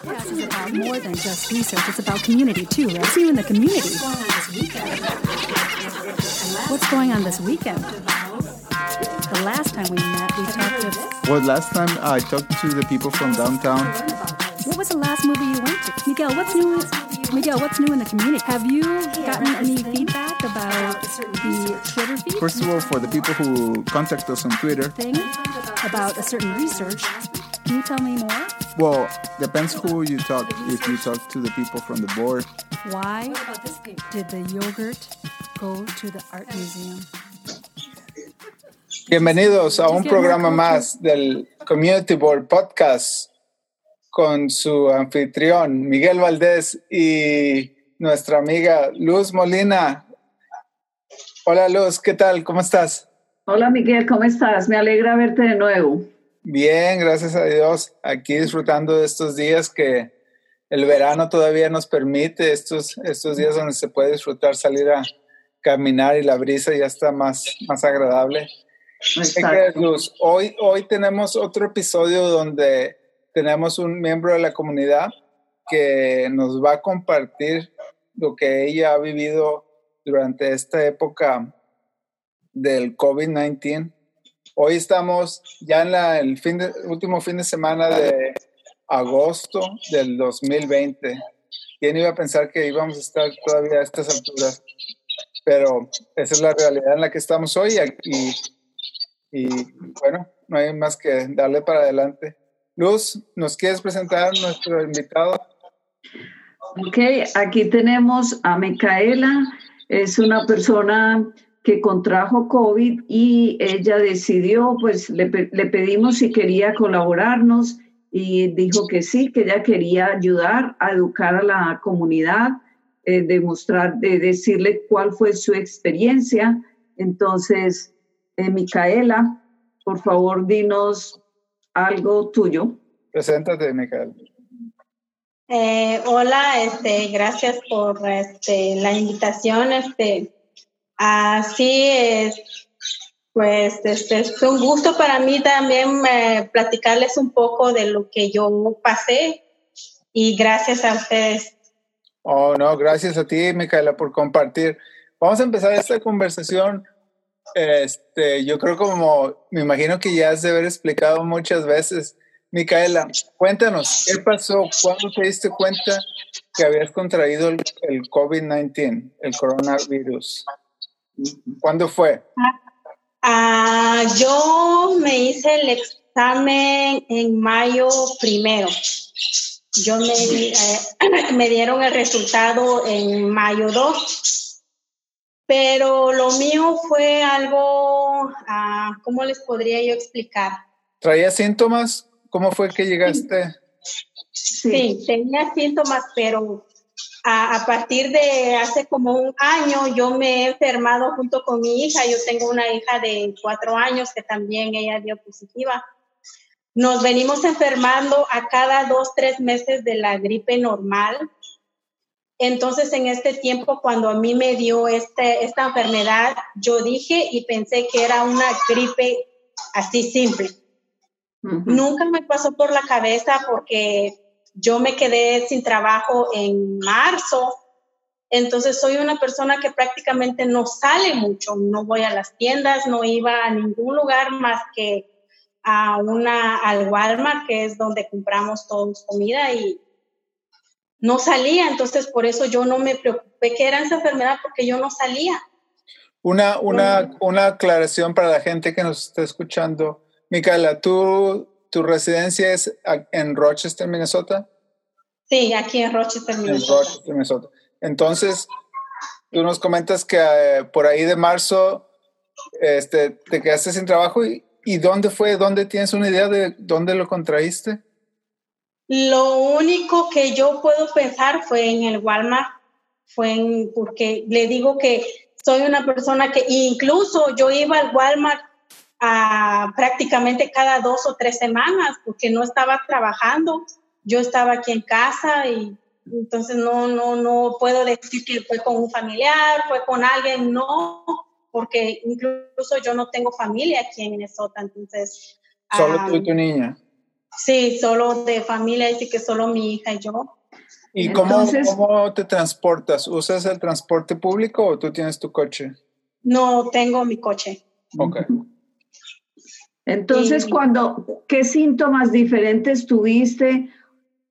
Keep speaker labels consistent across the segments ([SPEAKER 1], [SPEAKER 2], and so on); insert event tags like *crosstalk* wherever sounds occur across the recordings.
[SPEAKER 1] podcast is about more than just research. It's about community too, right? See you in the community. What's going on this weekend? The last time we met, we talked to.
[SPEAKER 2] Well, last time I talked to the people from downtown.
[SPEAKER 1] What was the last movie you went to? Miguel, what's new? Miguel, what's new in the community? Have you gotten any feedback about the Twitter feed?
[SPEAKER 2] First of all, for the people who contact us on Twitter,
[SPEAKER 1] thing about a certain research. Can you tell me more?
[SPEAKER 2] well, depends who you talk. If you talk to the people from the board,
[SPEAKER 1] Why did the yogurt go to the art museum?
[SPEAKER 2] Bienvenidos a un programa más del Community Board Podcast con su anfitrión Miguel Valdés y nuestra amiga Luz Molina. Hola Luz, ¿qué tal? ¿Cómo estás?
[SPEAKER 3] Hola Miguel, ¿cómo estás? Me alegra verte de nuevo.
[SPEAKER 2] Bien, gracias a Dios. Aquí disfrutando de estos días que el verano todavía nos permite, estos, estos días donde se puede disfrutar, salir a caminar y la brisa ya está más, más agradable. Hoy, hoy tenemos otro episodio donde tenemos un miembro de la comunidad que nos va a compartir lo que ella ha vivido durante esta época del COVID-19. Hoy estamos ya en la, el fin de- último fin de semana de agosto del 2020. ¿Quién iba a pensar que íbamos a estar todavía a estas alturas? Pero esa es la realidad en la que estamos hoy y, y bueno, no hay más que darle para adelante. Luz, ¿nos quieres presentar a nuestro invitado?
[SPEAKER 3] Ok, aquí tenemos a Micaela, es una persona que contrajo COVID y ella decidió, pues le, le pedimos si quería colaborarnos y dijo que sí, que ella quería ayudar a educar a la comunidad, eh, demostrar, de decirle cuál fue su experiencia. Entonces, eh, Micaela, por favor, dinos algo tuyo.
[SPEAKER 2] Preséntate, Micael.
[SPEAKER 4] Eh, hola, este, gracias por este, la invitación. Este, así es, pues este, es un gusto para mí también eh, platicarles un poco de lo que yo pasé y gracias a ustedes.
[SPEAKER 2] Oh, no, gracias a ti, Micaela, por compartir. Vamos a empezar esta conversación. Este, yo creo como, me imagino que ya has de haber explicado muchas veces. Micaela, cuéntanos, ¿qué pasó? ¿Cuándo te diste cuenta que habías contraído el, el COVID-19, el coronavirus? ¿Cuándo fue?
[SPEAKER 4] Ah, yo me hice el examen en mayo primero. Yo me, eh, *clears throat* me dieron el resultado en mayo 2. Pero lo mío fue algo, ah, ¿cómo les podría yo explicar?
[SPEAKER 2] ¿Traías síntomas? ¿Cómo fue que llegaste?
[SPEAKER 4] Sí, tenía síntomas, pero a, a partir de hace como un año yo me he enfermado junto con mi hija. Yo tengo una hija de cuatro años que también ella dio positiva. Nos venimos enfermando a cada dos, tres meses de la gripe normal. Entonces, en este tiempo, cuando a mí me dio este, esta enfermedad, yo dije y pensé que era una gripe así simple.
[SPEAKER 3] Ujú.
[SPEAKER 4] Nunca me pasó por la cabeza porque yo me quedé sin trabajo en marzo. Entonces soy una persona que prácticamente no sale mucho, no voy a las tiendas, no iba a ningún lugar más que a una al Walmart, que es donde compramos todos comida y no salía, entonces por eso yo no me preocupé que era esa enfermedad porque yo no salía.
[SPEAKER 2] Una, una, una aclaración para la gente que nos está escuchando. Micaela, ¿tú, ¿tu residencia es en Rochester, Minnesota?
[SPEAKER 4] Sí, aquí en Rochester,
[SPEAKER 2] En
[SPEAKER 4] Minnesota.
[SPEAKER 2] Rochester, Minnesota. Entonces, tú nos comentas que eh, por ahí de marzo este, te quedaste sin trabajo. ¿Y, ¿Y dónde fue? ¿Dónde tienes una idea de dónde lo contraíste?
[SPEAKER 4] Lo único que yo puedo pensar fue en el Walmart, fue en, porque le digo que soy una persona que incluso yo iba al Walmart a prácticamente cada dos o tres semanas porque no estaba trabajando, yo estaba aquí en casa y entonces no, no, no puedo decir que fue con un familiar, fue con alguien, no, porque incluso yo no tengo familia aquí en Minnesota, entonces...
[SPEAKER 2] Solo tú y tu niña.
[SPEAKER 4] Sí, solo de familia, así que solo mi hija y yo.
[SPEAKER 2] ¿Y cómo, cómo te transportas? ¿Usas el transporte público o tú tienes tu coche?
[SPEAKER 4] No, tengo mi coche.
[SPEAKER 2] Ok.
[SPEAKER 3] Entonces, cuando, ¿qué síntomas diferentes tuviste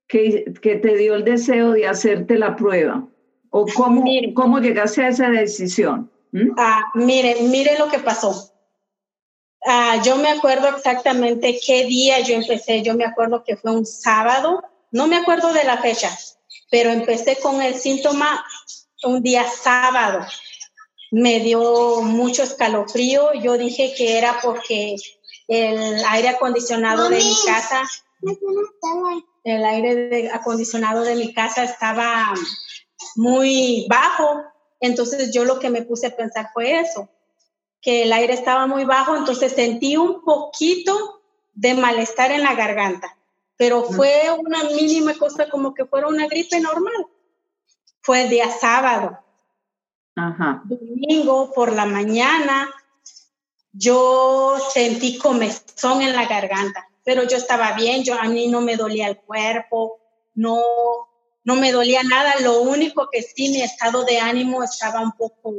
[SPEAKER 3] que, que, te dio el deseo de hacerte la prueba? ¿O cómo, cómo llegaste a esa decisión?
[SPEAKER 4] ¿Mm? Ah, mire, mire lo que pasó. Ah, yo me acuerdo exactamente qué día yo empecé. Yo me acuerdo que fue un sábado. No me acuerdo de la fecha, pero empecé con el síntoma un día sábado. Me dio mucho escalofrío. Yo dije que era porque el aire acondicionado de mi casa, el aire acondicionado de mi casa estaba muy bajo. Entonces yo lo que me puse a pensar fue eso, que el aire estaba muy bajo, entonces sentí un poquito de malestar en la garganta, pero fue una mínima cosa como que fuera una gripe normal. Fue el día sábado. Domingo por la mañana yo sentí comezón en la garganta, pero yo estaba bien, yo a mí no me dolía el cuerpo, no no me dolía nada, lo único que sí mi estado de ánimo estaba un poco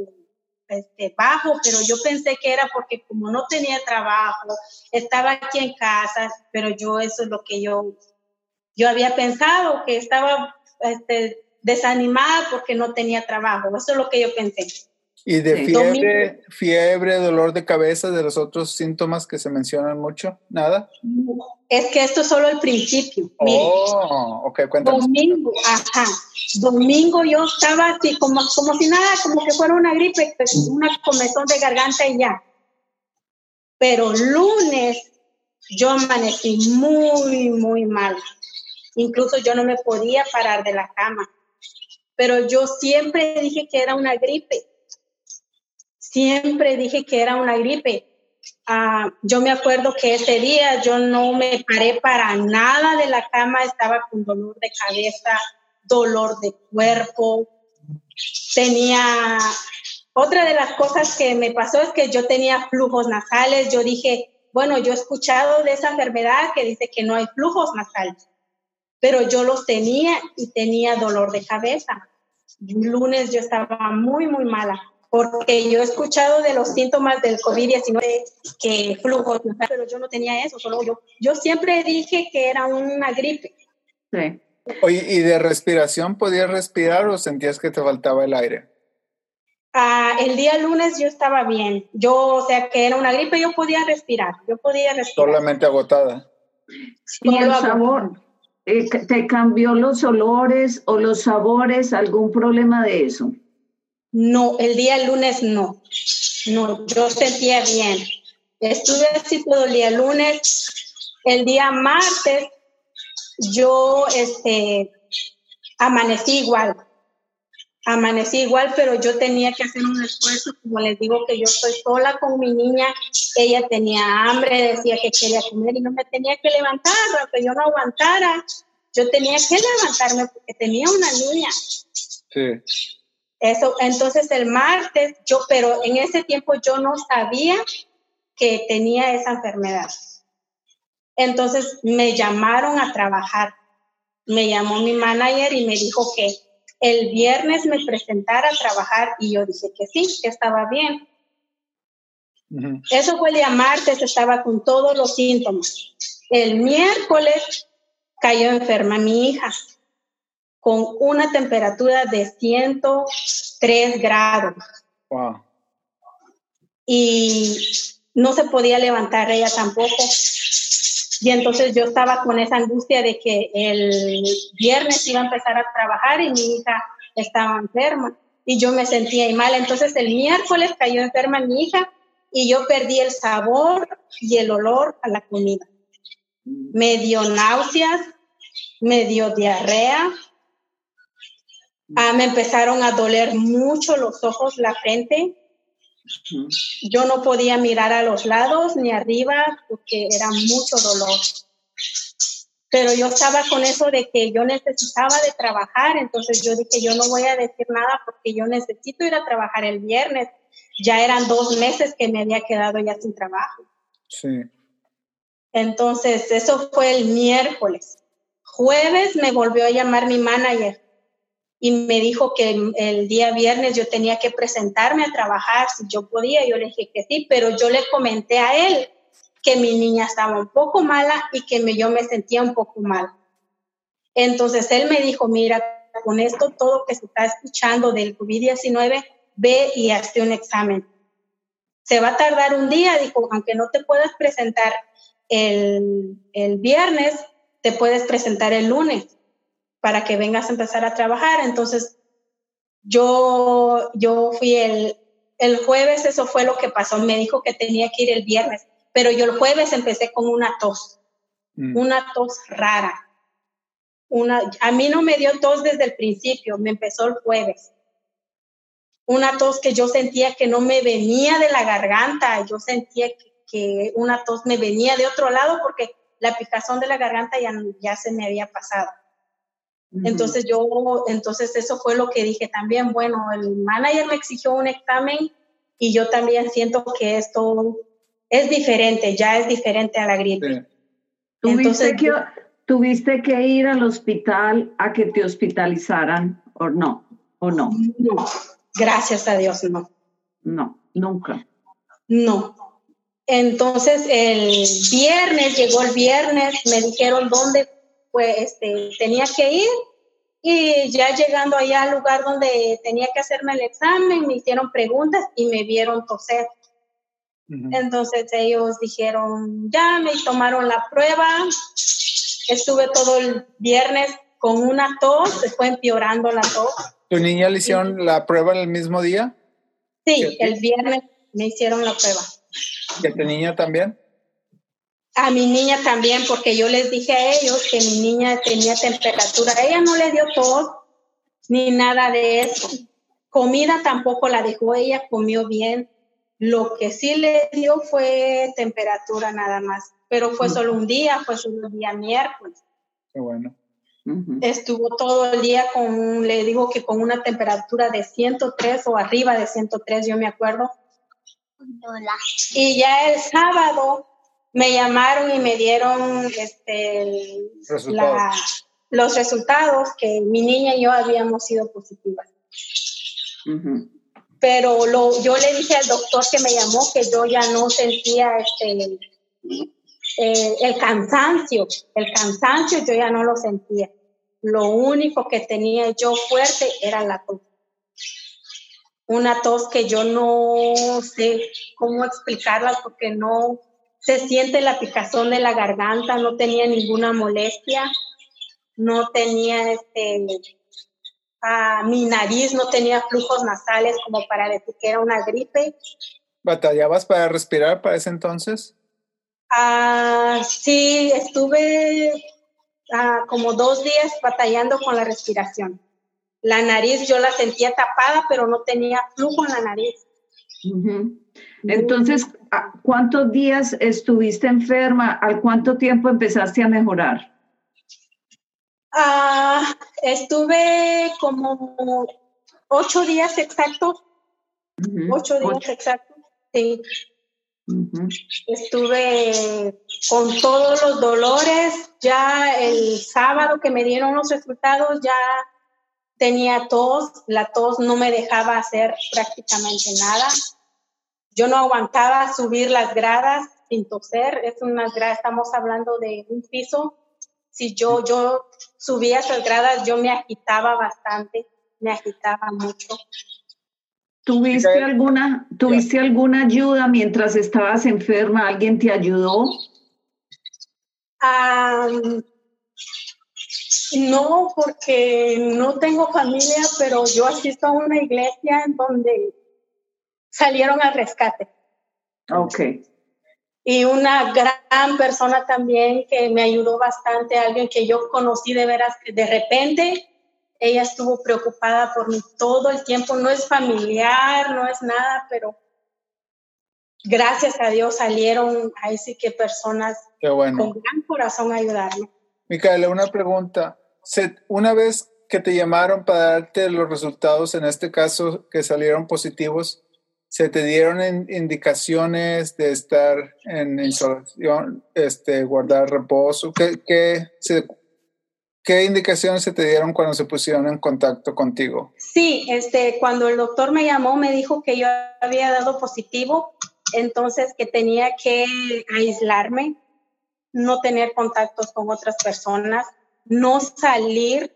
[SPEAKER 4] este, bajo, pero yo pensé que era porque como no tenía trabajo, estaba aquí en casa, pero yo eso es lo que yo, yo había pensado, que estaba este, desanimada porque no tenía trabajo, eso es lo que yo pensé.
[SPEAKER 2] ¿Y de fiebre, fiebre, dolor de cabeza, de los otros síntomas que se mencionan mucho? ¿Nada?
[SPEAKER 4] Es que esto es solo el principio.
[SPEAKER 2] Oh, ok, cuéntame.
[SPEAKER 4] Domingo, ajá. Domingo yo estaba así, como, como si nada, como que fuera una gripe, pues, una comezón de garganta y ya. Pero lunes yo amanecí muy, muy mal. Incluso yo no me podía parar de la cama. Pero yo siempre dije que era una gripe siempre dije que era una gripe. Ah, yo me acuerdo que ese día yo no me paré para nada de la cama, estaba con dolor de cabeza, dolor de cuerpo, tenía... Otra de las cosas que me pasó es que yo tenía flujos nasales, yo dije, bueno, yo he escuchado de esa enfermedad que dice que no hay flujos nasales, pero yo los tenía y tenía dolor de cabeza. Lunes yo estaba muy, muy mala porque yo he escuchado de los síntomas del COVID-19 que flujo, pero yo no tenía eso, solo yo. Yo siempre dije que era una gripe.
[SPEAKER 2] Sí. Oye, ¿y de respiración podías respirar o sentías que te faltaba el aire?
[SPEAKER 4] Ah, el día lunes yo estaba bien. Yo, o sea, que era una gripe, yo podía respirar. Yo podía respirar.
[SPEAKER 2] Solamente agotada.
[SPEAKER 3] ¿Y el sabor? Eh, ¿Te cambió los olores o los sabores? ¿Algún problema de eso?
[SPEAKER 4] No, el día lunes no. No, yo sentía bien. Estuve así todo el día lunes. El día martes yo este, amanecí igual. Amanecí igual, pero yo tenía que hacer un esfuerzo. Como les digo que yo estoy sola con mi niña. Ella tenía hambre, decía que quería comer y no me tenía que levantar, aunque yo no aguantara. Yo tenía que levantarme porque tenía una niña. Sí. Eso, entonces el martes, yo, pero en ese tiempo yo no sabía que tenía esa enfermedad. Entonces me llamaron a trabajar. Me llamó mi manager y me dijo que el viernes me presentara a trabajar y yo dije que sí, que estaba bien. Eso fue el día martes, estaba con todos los síntomas. El miércoles cayó enferma mi hija con una temperatura de 103 grados. Wow. Y no se podía levantar ella tampoco. Y entonces yo estaba con esa angustia de que el viernes iba a empezar a trabajar y mi hija estaba enferma y yo me sentía mal. Entonces el miércoles cayó enferma mi hija y yo perdí el sabor y el olor a la comida. Me dio náuseas, me dio diarrea, Ah, me empezaron a doler mucho los ojos, la frente. Yo no podía mirar a los lados ni arriba porque era mucho dolor. Pero yo estaba con eso de que yo necesitaba de trabajar, entonces yo dije, yo no voy a decir nada porque yo necesito ir a trabajar el viernes. Ya eran dos meses que me había quedado ya sin trabajo. Sí. Entonces, eso fue el miércoles. Jueves me volvió a llamar mi manager y me dijo que el, día viernes yo tenía que presentarme a trabajar, si yo podía, yo le dije que sí, pero yo le comenté a él que mi niña estaba un poco mala y que yo me sentía un poco mal. Entonces él me dijo, mira, con esto todo que se está escuchando del COVID-19, ve y hazte un examen. Se va a tardar un día, dijo, aunque no te puedas presentar el, el viernes, te puedes presentar el lunes para que vengas a empezar a trabajar. Entonces, yo, yo fui el, el jueves, eso fue lo que pasó. Me dijo que tenía que ir el viernes, pero yo el jueves empecé con una tos, mm. una tos rara. Una, a mí no me dio tos desde el principio, me empezó el jueves. Una tos que yo sentía que no me venía de la garganta, yo sentía que, que una tos me venía de otro lado porque la picazón de la garganta ya, ya se me había pasado. Entonces yo, entonces eso fue lo que dije también, bueno, el manager me exigió un examen y yo también siento que esto es diferente, ya es diferente a la gripe.
[SPEAKER 3] ¿Tuviste, que, ¿Tuviste que ir al hospital a que te hospitalizaran o no? ¿O no?
[SPEAKER 4] No, gracias a Dios, no.
[SPEAKER 3] No, nunca.
[SPEAKER 4] No. Entonces el viernes, llegó el viernes, me dijeron dónde pues este, tenía que ir y ya llegando allá al lugar donde tenía que hacerme el examen, me hicieron preguntas y me vieron toser. Entonces ellos dijeron, ya me tomaron la prueba, estuve todo el viernes con una tos, se fue empeorando la tos.
[SPEAKER 2] ¿Tu niña le hicieron la prueba el mismo día?
[SPEAKER 4] Sí, el viernes me hicieron la prueba.
[SPEAKER 2] ¿Y a tu niña también?
[SPEAKER 4] A mi niña también, porque yo les dije a ellos que mi niña tenía temperatura. Ella no le dio tos ni nada de eso. Comida tampoco la dejó, ella comió bien. Lo que sí le dio fue temperatura nada más, pero fue solo un día, fue solo un día miércoles.
[SPEAKER 2] Qué bueno.
[SPEAKER 4] Estuvo todo el día con, le digo que con una temperatura de 103 o arriba de 103, yo me acuerdo. Y ya el sábado me llamaron y me dieron este, los resultados que mi niña y yo habíamos sido positivas. Pero lo, yo le dije al doctor que me llamó que yo ya no sentía este, eh, el cansancio, el cansancio yo ya no lo sentía. Lo único que tenía yo fuerte era la tos. Una tos que yo no sé cómo explicarla porque no, se siente la picazón de la garganta, no tenía ninguna molestia, no tenía este, ah, mi nariz no tenía flujos nasales como para decir que era una gripe.
[SPEAKER 2] ¿Batallabas para respirar para ese entonces?
[SPEAKER 4] Ah, sí, estuve ah, como dos días batallando con la respiración. La nariz yo la sentía tapada, pero no tenía flujo en la nariz.
[SPEAKER 3] Entonces, ¿cuántos días estuviste enferma? ¿Al cuánto tiempo empezaste a mejorar?
[SPEAKER 4] Ah, estuve como ocho días exactos. Ocho días exactos, sí. Estuve con todos los dolores. Ya el sábado que me dieron los resultados, ya tenía tos. La tos no me dejaba hacer prácticamente nada. Yo no aguantaba subir las gradas sin toser, es unas gradas, estamos hablando de un piso. Si yo, yo subía esas gradas, yo me agitaba bastante, me agitaba mucho.
[SPEAKER 3] ¿Tuviste alguna, ¿Tuviste alguna ayuda mientras estabas enferma? ¿Alguien te ayudó?
[SPEAKER 4] no, porque no tengo familia, pero yo asisto a una iglesia en donde salieron al rescate.
[SPEAKER 3] Ok.
[SPEAKER 4] Y una gran persona también que me ayudó bastante, alguien que yo conocí de veras, que de repente ella estuvo preocupada por mí todo el tiempo, no es familiar, no es nada, pero gracias a Dios salieron ahí sí que personas con gran corazón a ayudarme.
[SPEAKER 2] Micaela, una pregunta. Una vez que te llamaron para darte los resultados, en este caso que salieron positivos, ¿Se te dieron indicaciones de estar en insolación, este, guardar reposo? ¿Qué, qué, ¿Qué indicaciones se te dieron cuando se pusieron en contacto contigo?
[SPEAKER 4] Sí, este, cuando el doctor me llamó me dijo que yo había dado positivo, entonces que tenía que aislarme, no tener contactos con otras personas, no salir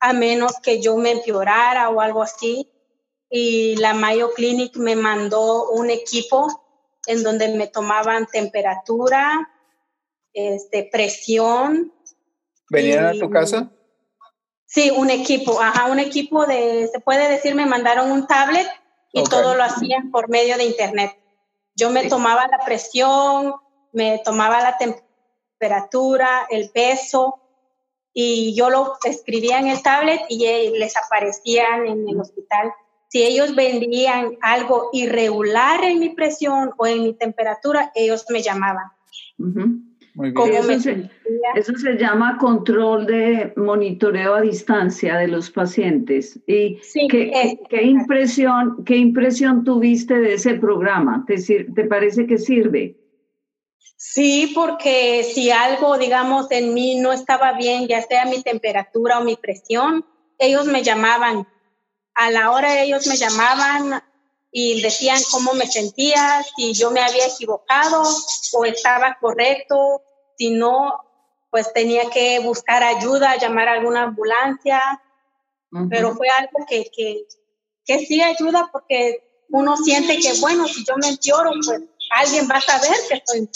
[SPEAKER 4] a menos que yo me empeorara o algo así y la Mayo Clinic me mandó un equipo en donde me tomaban temperatura, este, presión.
[SPEAKER 2] ¿Venían a tu casa?
[SPEAKER 4] Sí, un equipo, ajá, un equipo de, se puede decir, me mandaron un tablet y todo lo hacían por medio de internet. Yo me tomaba la presión, me tomaba la temperatura, el peso, y yo lo escribía en el tablet y eh, les aparecían en el hospital si ellos vendían algo irregular en mi presión o en mi temperatura, ellos me llamaban.
[SPEAKER 3] Muy bien. Eso, se, llama control de monitoreo a distancia de los pacientes. ¿Y qué, qué, impresión, qué impresión tuviste de ese programa? ¿Te, ¿Te parece que sirve?
[SPEAKER 4] Sí, porque si algo, digamos, en mí no estaba bien, ya sea mi temperatura o mi presión, ellos me llamaban a la hora ellos me llamaban y decían cómo me sentía, si yo me había equivocado o estaba correcto, si no, pues tenía que buscar ayuda, llamar a alguna ambulancia, pero fue algo que, que, que sí ayuda porque uno siente que, bueno, si yo me empeoro, pues alguien va a saber que estoy mal.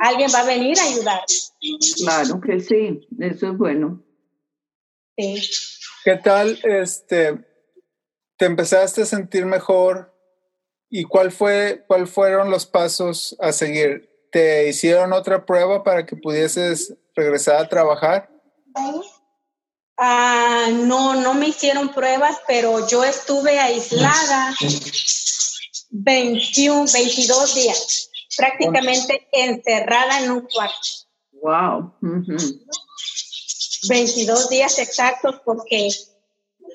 [SPEAKER 4] Alguien va a venir a ayudar.
[SPEAKER 3] Claro que sí, eso es bueno.
[SPEAKER 2] Sí. ¿Qué tal, este, te empezaste a sentir mejor? ¿Y cuál fue, cuál fueron los pasos a seguir? ¿Te hicieron otra prueba para que pudieses regresar a trabajar?
[SPEAKER 4] Ah, no, no me hicieron pruebas, pero yo estuve aislada 21, 22 días, prácticamente encerrada en un cuarto.
[SPEAKER 3] Wow.
[SPEAKER 4] 22 días exactos porque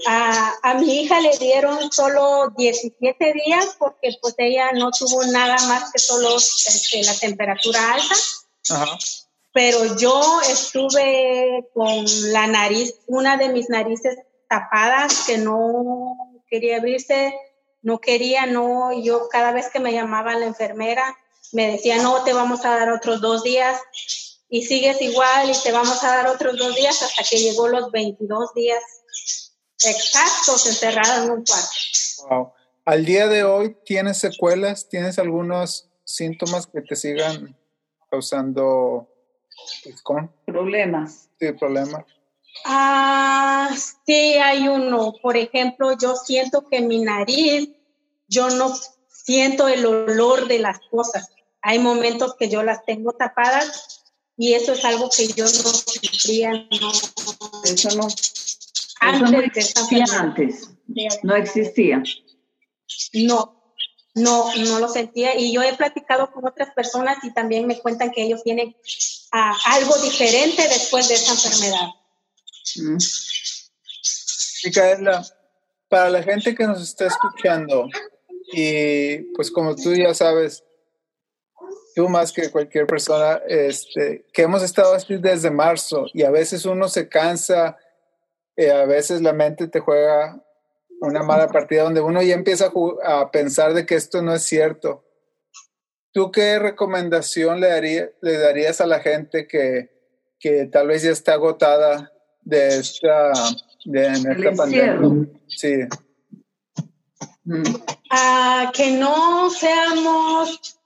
[SPEAKER 4] a, a, mi hija le dieron solo 17 días porque pues ella no tuvo nada más que solo este, la temperatura alta. Pero yo estuve con la nariz, una de mis narices tapadas que no quería abrirse, no quería, no, yo cada vez que me llamaba la enfermera me decía, no, te vamos a dar otros dos días y sigues igual y te vamos a dar otros dos días hasta que llegó los 22 días exactos encerrado en un cuarto.
[SPEAKER 2] Al día de hoy, ¿tienes secuelas? ¿Tienes algunos síntomas que te sigan causando pues, con
[SPEAKER 3] problemas?
[SPEAKER 2] Sí, problemas.
[SPEAKER 4] Ah, sí, hay uno. Por ejemplo, yo siento que mi nariz, yo no siento el olor de las cosas. Hay momentos que yo las tengo tapadas y eso es algo que yo no sufría. No,
[SPEAKER 3] eso no. Antes no existía antes. No existía.
[SPEAKER 4] No, no, no lo sentía. Y yo he platicado con otras personas y también me cuentan que ellos tienen ah, algo diferente después de esa enfermedad.
[SPEAKER 2] Mm. Micaela, para la gente que nos está escuchando, y pues como tú ya sabes, tú más que cualquier persona, este, que hemos estado así desde marzo y a veces uno se cansa eh, a veces la mente te juega una mala partida donde uno ya empieza a, pensar de que esto no es cierto. ¿Tú qué recomendación le, le darías a la gente que, que, tal vez ya está agotada de esta, de, pandemia? Sí.
[SPEAKER 4] Mm. Ah, que no seamos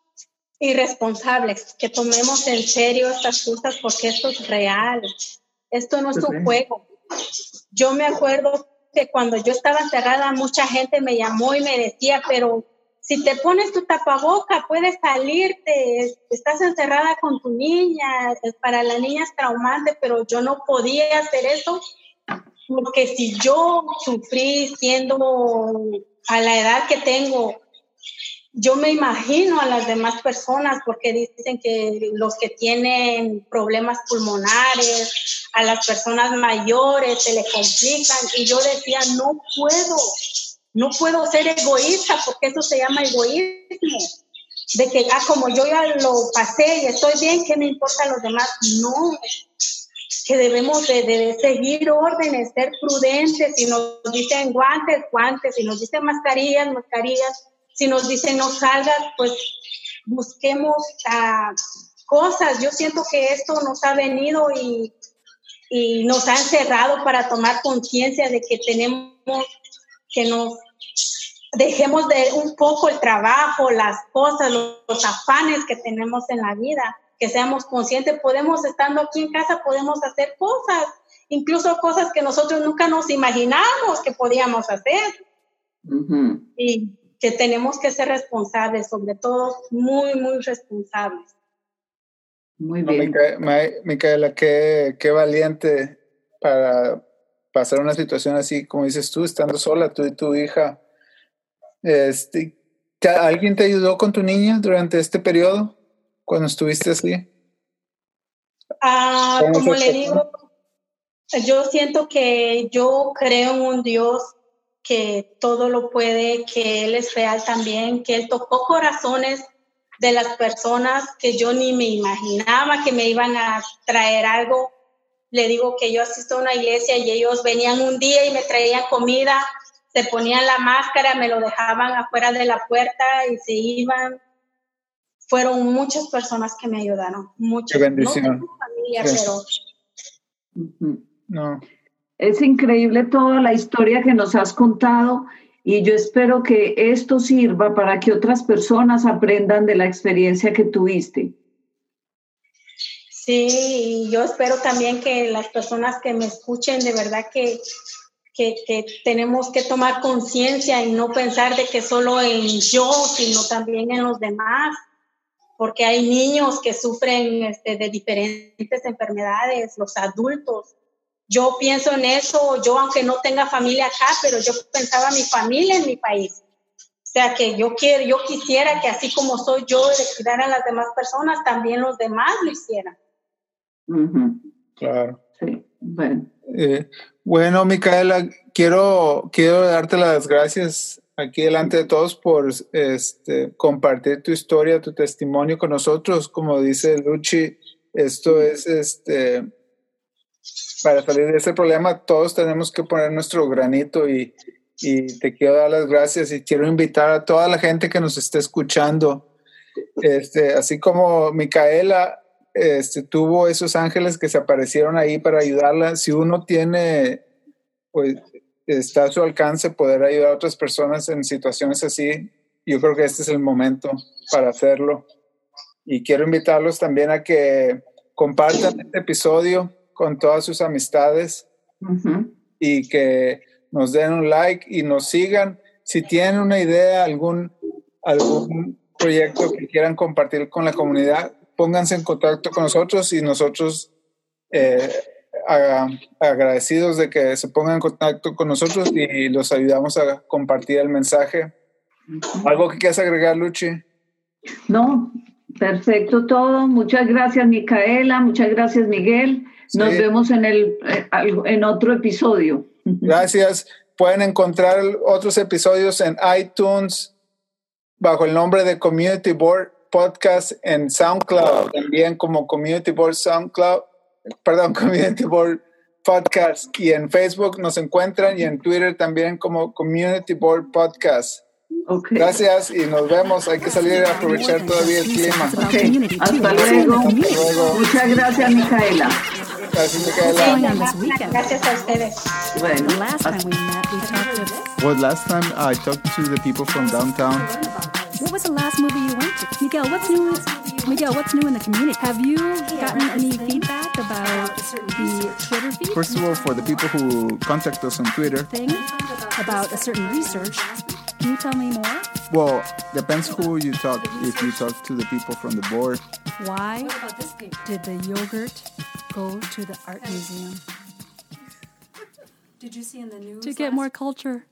[SPEAKER 4] irresponsables, que tomemos en serio estas cosas porque esto es real. Esto no es un juego. Yo me acuerdo que cuando yo estaba encerrada, mucha gente me llamó y me decía, pero si te pones tu tapaboca, puedes salirte, estás encerrada con tu niña, para la niña es traumante, pero yo no podía hacer eso, porque si yo sufrí siendo a la edad que tengo, yo me imagino a las demás personas porque dicen que los que tienen problemas pulmonares, a las personas mayores se le complican y yo decía, no puedo, no puedo ser egoísta porque eso se llama egoísmo. De que, ah, como yo ya lo pasé y estoy bien, ¿qué me importa a los demás? No, que debemos de, seguir órdenes, ser prudentes. Si nos dicen guantes, guantes. Si nos dicen mascarillas, mascarillas. Si nos dicen no salgas, pues busquemos uh, cosas. Yo siento que esto nos ha venido y, y nos ha encerrado para tomar conciencia de que tenemos que nos dejemos de un poco el trabajo, las cosas, los, los afanes que tenemos en la vida que seamos conscientes, podemos, estando aquí en casa, podemos hacer cosas, incluso cosas que nosotros nunca nos imaginamos que podíamos hacer. Y que tenemos que ser responsables, sobre todo muy, muy responsables.
[SPEAKER 2] Muy bien. Micaela, qué, qué valiente para pasar una situación así, como dices tú, estando sola, tú y tu hija. Este, ¿Alguien te ayudó con tu niña durante este periodo? cuando estuviste así?
[SPEAKER 4] Ah, como le digo, yo siento que yo creo en un Dios que todo lo puede, que Él es real también, que Él tocó corazones de las personas que yo ni me imaginaba que me iban a traer algo. Le digo que yo asisto a una iglesia y ellos venían un día y me traían comida, se ponían la máscara, me lo dejaban afuera de la puerta y se iban fueron muchas personas que me ayudaron. Muchas.
[SPEAKER 2] Qué bendición.
[SPEAKER 4] No familia, pero...
[SPEAKER 3] No. Es increíble toda la historia que nos has contado y yo espero que esto sirva para que otras personas aprendan de la experiencia que tuviste.
[SPEAKER 4] Sí, yo espero también que las personas que me escuchen de verdad que, que, tenemos que tomar conciencia y no pensar de que solo en yo, sino también en los demás porque hay niños que sufren este, de diferentes enfermedades, los adultos. Yo pienso en eso, yo aunque no tenga familia acá, pero yo pensaba en mi familia en mi país. O sea que yo quiero, yo quisiera que así como soy yo de cuidar a las demás personas, también los demás lo hicieran.
[SPEAKER 2] Claro.
[SPEAKER 3] Sí, bueno.
[SPEAKER 2] Eh, bueno, Micaela, quiero, quiero darte las gracias aquí delante de todos por este, compartir tu historia, tu testimonio con nosotros. Como dice Luchi, esto es este, para salir de ese problema, todos tenemos que poner nuestro granito y, y te quiero dar las gracias y quiero invitar a toda la gente que nos esté escuchando. Este, así como Micaela este, tuvo esos ángeles que se aparecieron ahí para ayudarla, si uno tiene pues está a su alcance poder ayudar a otras personas en situaciones así, yo creo que este es el momento para hacerlo. Y quiero invitarlos también a que compartan este episodio con todas sus amistades y que nos den un like y nos sigan. Si tienen una idea, algún, algún proyecto que quieran compartir con la comunidad, pónganse en contacto con nosotros y nosotros eh, agradecidos de que se pongan en contacto con nosotros y los ayudamos a compartir el mensaje. ¿Algo que quieras agregar, Luchi?
[SPEAKER 3] No, perfecto todo. Muchas gracias, Micaela. Muchas gracias, Miguel. Nos vemos en, el, eh, en otro episodio.
[SPEAKER 2] Gracias. Pueden encontrar otros episodios en iTunes bajo el nombre de Community Board Podcast en SoundCloud, también como Community Board SoundCloud perdón, *laughs* Community Board Podcast. Y en Facebook nos encuentran y en Twitter también como Community Board Podcast. Gracias y nos vemos. Hay que salir a aprovechar todavía el clima.
[SPEAKER 3] Hasta, luego. Muchas gracias, Micaela.
[SPEAKER 2] Gracias, Micaela.
[SPEAKER 4] Gracias a ustedes.
[SPEAKER 3] Bueno,
[SPEAKER 1] last time we met, we talked a.
[SPEAKER 2] Well, last time I talked to the people from downtown.
[SPEAKER 1] What was the last movie you went to? Miguel, what's new? Miguel, what's new in the community? Have you gotten any feedback about the Twitter feed?
[SPEAKER 2] First of all, for the people who contact us on Twitter,
[SPEAKER 1] thing about a certain research. Can you tell me more?
[SPEAKER 2] Well, depends who you talk. If you talk to the people from the board.
[SPEAKER 1] Why did the yogurt go to the art museum?
[SPEAKER 5] Did you see in the news?
[SPEAKER 1] To get more culture.